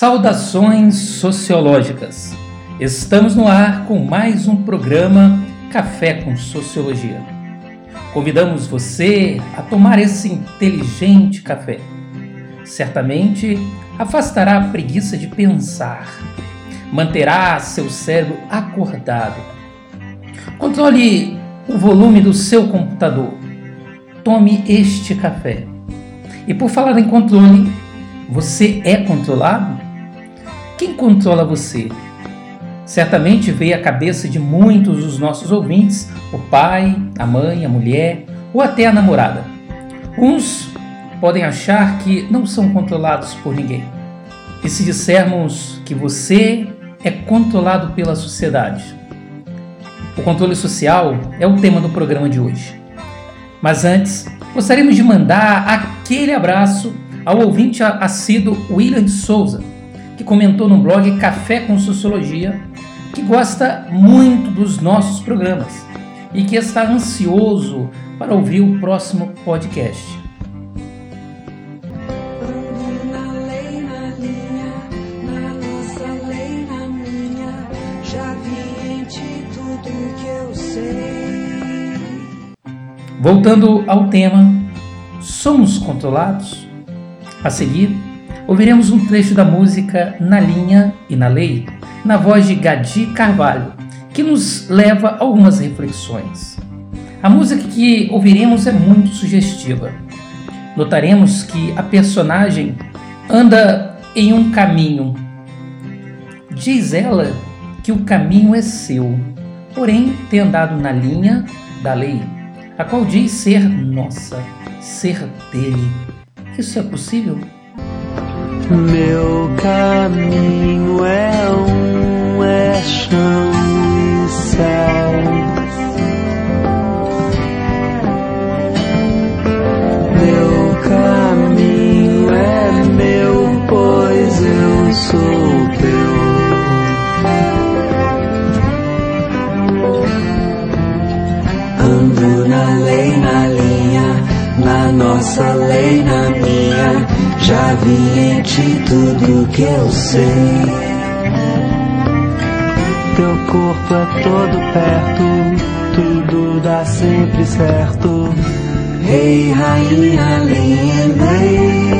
Saudações sociológicas. Estamos no ar com mais um programa Café com Sociologia. Convidamos você a tomar esse inteligente café. Certamente afastará a preguiça de pensar, manterá seu cérebro acordado. Controle o volume do seu computador. Tome este café. E por falar em controle, você é controlado? Quem controla você? Certamente veio à cabeça de muitos dos nossos ouvintes o pai, a mãe, a mulher ou até a namorada. Uns podem achar que não são controlados por ninguém. E se dissermos que você é controlado pela sociedade? O controle social é o tema do programa de hoje. Mas antes, gostaríamos de mandar aquele abraço ao ouvinte assíduo William de Souza, que comentou no blog Café com Sociologia que gosta muito dos nossos programas e que está ansioso para ouvir o próximo podcast. Voltando ao tema, somos controlados? A seguir, ouviremos um trecho da música Na Linha e na Lei, na voz de Gadi Carvalho, que nos leva a algumas reflexões. A música que ouviremos é muito sugestiva. Notaremos que a personagem anda em um caminho. Diz ela que o caminho é seu, porém tem andado na linha da lei, a qual diz ser nossa, ser dele isso é possível? Meu caminho é um corpo é todo perto, tudo dá sempre certo. Rei, rainha, lembrei.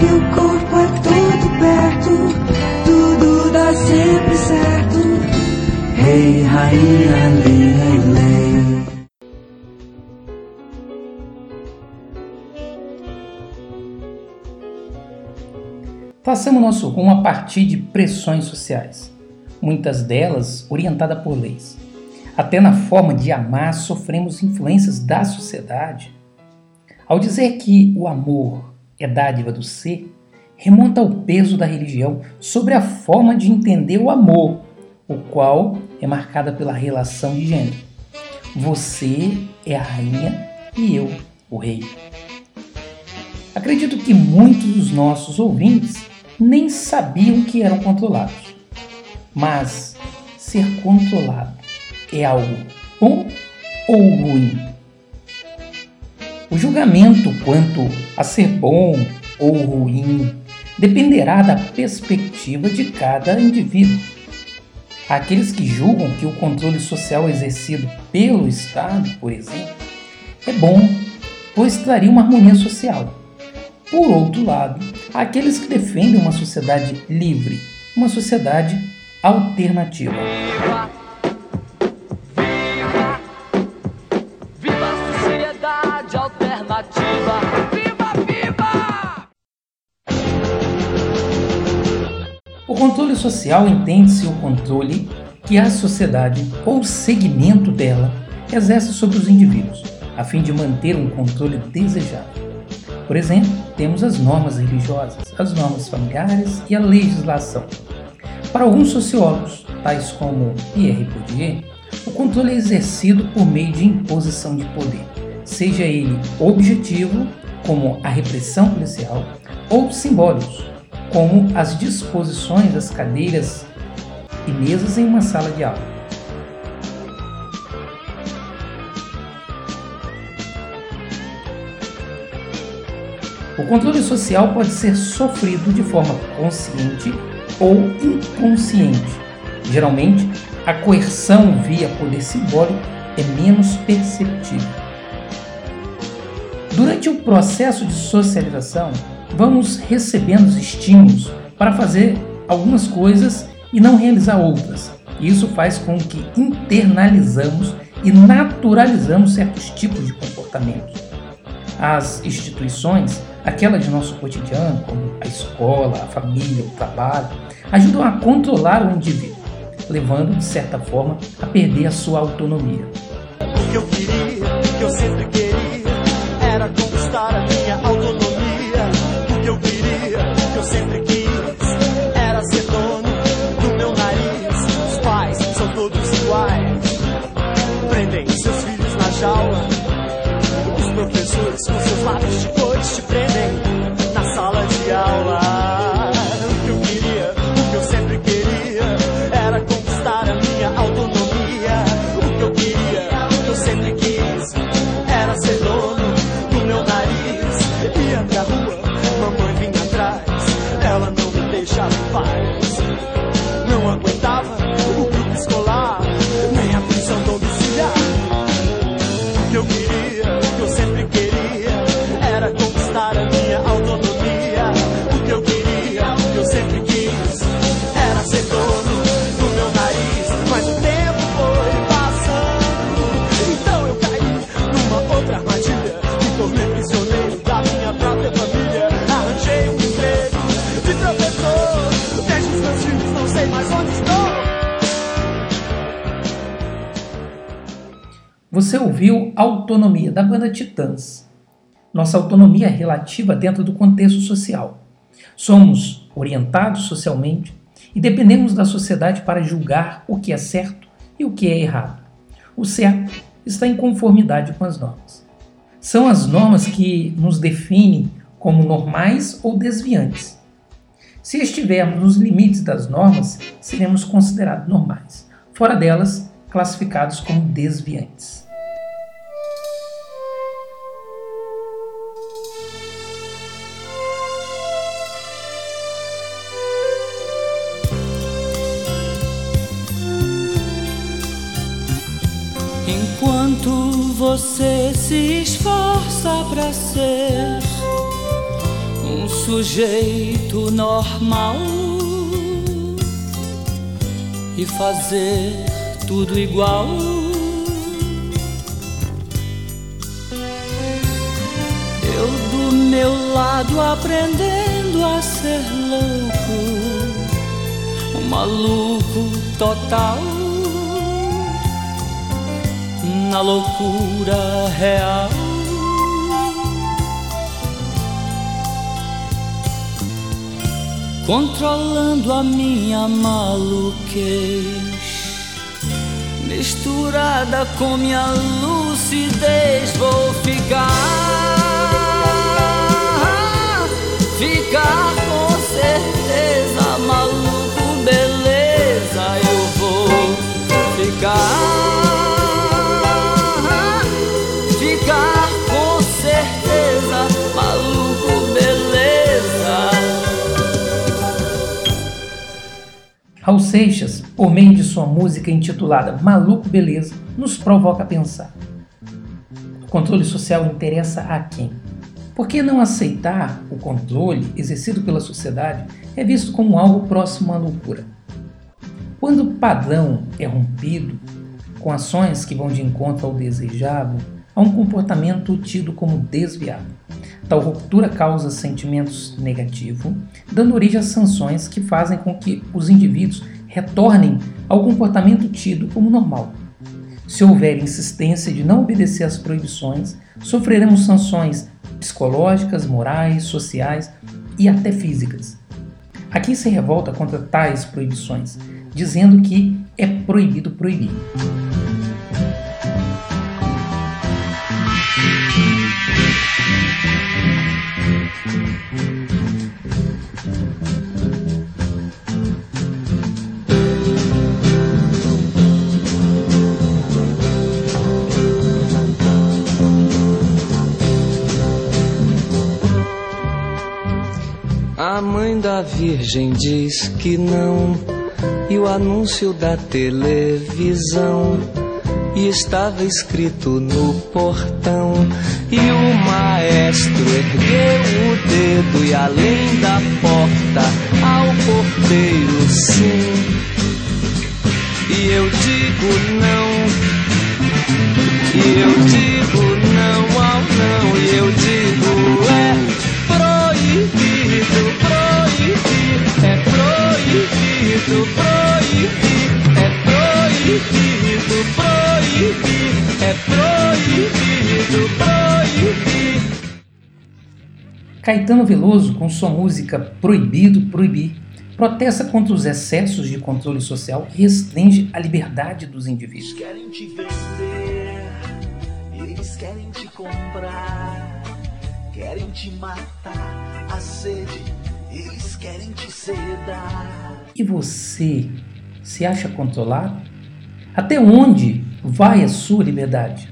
Teu corpo é todo perto, tudo dá sempre certo. Rei, rainha, lembrei. Traçamos nosso rumo a partir de pressões sociais, muitas delas orientadas por leis. Até na forma de amar sofremos influências da sociedade. Ao dizer que o amor é dádiva do ser, remonta ao peso da religião sobre a forma de entender o amor, o qual é marcada pela relação de gênero. Você é a rainha e eu, o rei. Acredito que muitos dos nossos ouvintes nem sabiam que eram controlados. Mas ser controlado é algo bom ou ruim? O julgamento quanto a ser bom ou ruim dependerá da perspectiva de cada indivíduo. Aqueles que julgam que o controle social exercido pelo Estado, por exemplo, é bom, pois traria uma harmonia social. Por outro lado, aqueles que defendem uma sociedade livre, uma sociedade alternativa. Viva, viva a sociedade alternativa. Viva, viva! O controle social entende-se o controle que a sociedade ou segmento dela exerce sobre os indivíduos, a fim de manter um controle desejado. Por exemplo, temos as normas religiosas, as normas familiares e a legislação. Para alguns sociólogos, tais como Pierre Bourdieu, o controle é exercido por meio de imposição de poder, seja ele objetivo, como a repressão policial, ou simbólicos, como as disposições das cadeiras e mesas em uma sala de aula. O controle social pode ser sofrido de forma consciente ou inconsciente. Geralmente, a coerção via poder simbólico é menos perceptível. Durante o processo de socialização, vamos recebendo os estímulos para fazer algumas coisas e não realizar outras. Isso faz com que internalizamos e naturalizamos certos tipos de comportamentos. As instituições, aquelas de nosso cotidiano, como a escola, a família, o trabalho, ajudam a controlar o indivíduo, levando, de certa forma, a perder a sua autonomia. O que eu queria, o que eu sempre queria, era conquistar a minha autonomia. O que eu queria, o que eu sempre quis, era ser dono do meu nariz. Os pais são todos iguais, prendem seus filhos na jaula. Os professores com seus lábios de Não aguentava Você ouviu Autonomia da banda Titãs. Nossa autonomia é relativa dentro do contexto social. Somos orientados socialmente e dependemos da sociedade para julgar o que é certo e o que é errado. O certo está em conformidade com as normas. São as normas que nos definem como normais ou desviantes. Se estivermos nos limites das normas, seremos considerados normais. Fora delas, classificados como desviantes. Se esforça para ser um sujeito normal e fazer tudo igual. Eu do meu lado aprendendo a ser louco, um maluco total na loucura real. Controlando a minha maluquez, misturada com minha lucidez, vou ficar, ficar com certeza, maluco, beleza, eu vou ficar. Raul Seixas, por meio de sua música intitulada Maluco Beleza, nos provoca a pensar. O controle social interessa a quem? Por que não aceitar o controle exercido pela sociedade é visto como algo próximo à loucura? Quando o padrão é rompido, com ações que vão de encontro ao desejado, há um comportamento tido como desviado. Tal ruptura causa sentimentos negativos, dando origem a sanções que fazem com que os indivíduos retornem ao comportamento tido como normal. Se houver insistência de não obedecer às proibições, sofreremos sanções psicológicas, morais, sociais e até físicas. Aqui se revolta contra tais proibições, dizendo que é proibido proibir. Da Virgem diz que não, e o anúncio da televisão. E estava escrito no portão. E o maestro ergueu o dedo e além da porta ao porteiro sim. E eu digo não. E eu digo não ao não. E eu digo é proibido, proibir. É proibido, proibir. É proibido, proibir. Caetano Veloso, com sua música Proibido Proibir, protesta contra os excessos de controle social e restringe a liberdade dos indivíduos. querem te vender, eles querem te comprar, querem te matar, a sede, eles querem te sedar. E você se acha controlado? Até onde vai a sua liberdade?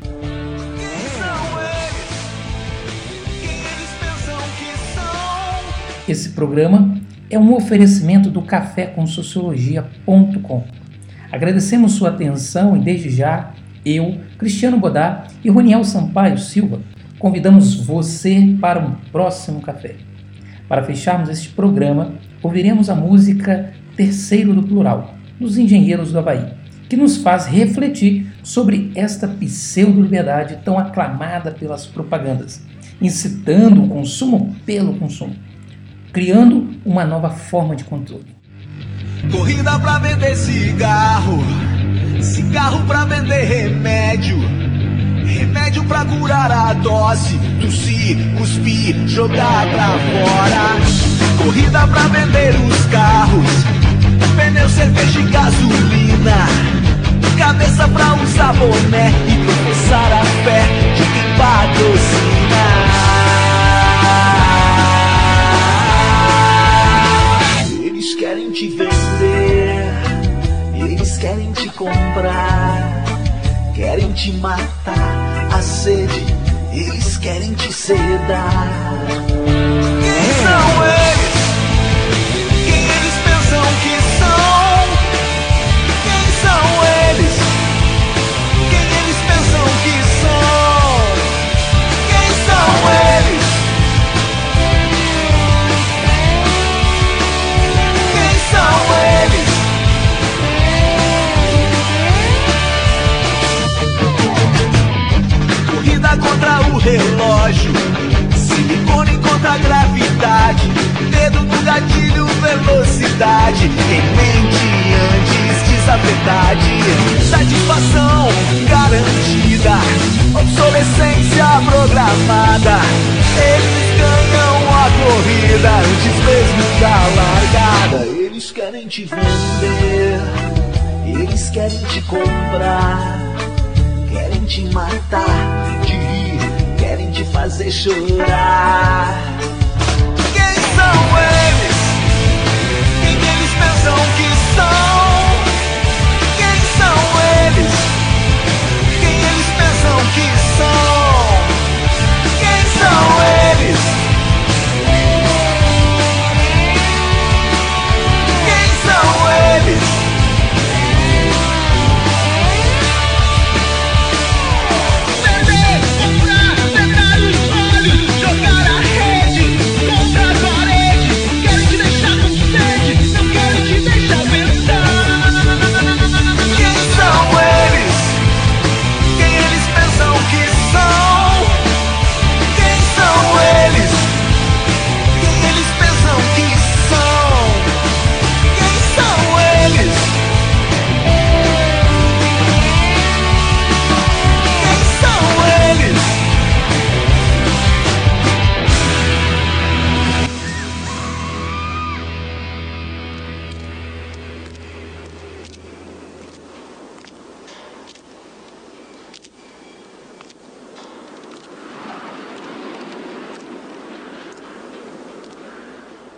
Esse programa é um oferecimento do cafécomsociologia.com. Agradecemos sua atenção e desde já eu, Cristiano Bodá e Roniel Sampaio Silva convidamos você para um próximo café. Para fecharmos este programa, ouviremos a música Terceiro do Plural, dos Engenheiros do Havaí, que nos faz refletir sobre esta pseudo-liberdade tão aclamada pelas propagandas, incitando o consumo pelo consumo, criando uma nova forma de controle. Corrida pra vender cigarro, cigarro pra vender remédio, remédio pra curar a dose, tossir, cuspir, jogar pra fora. Corrida pra vender os carros, pneu, cerveja e gasolina, cabeça pra usar boné e professar a fé de quem patrocina. Eles querem te vender, eles querem te comprar, querem te matar, a sede, eles querem te sedar. Relógio, silicone contra a gravidade, dedo no gatilho, velocidade, em mente antes diz a verdade, satisfação garantida, obsolescência programada, eles ganham a corrida antes mesmo da largada, eles querem te vender, eles querem te comprar. Querem te matar te fazer chorar. Quem são eles? Quem eles pensam que são? Quem são eles? Quem eles pensam que são? Quem são eles?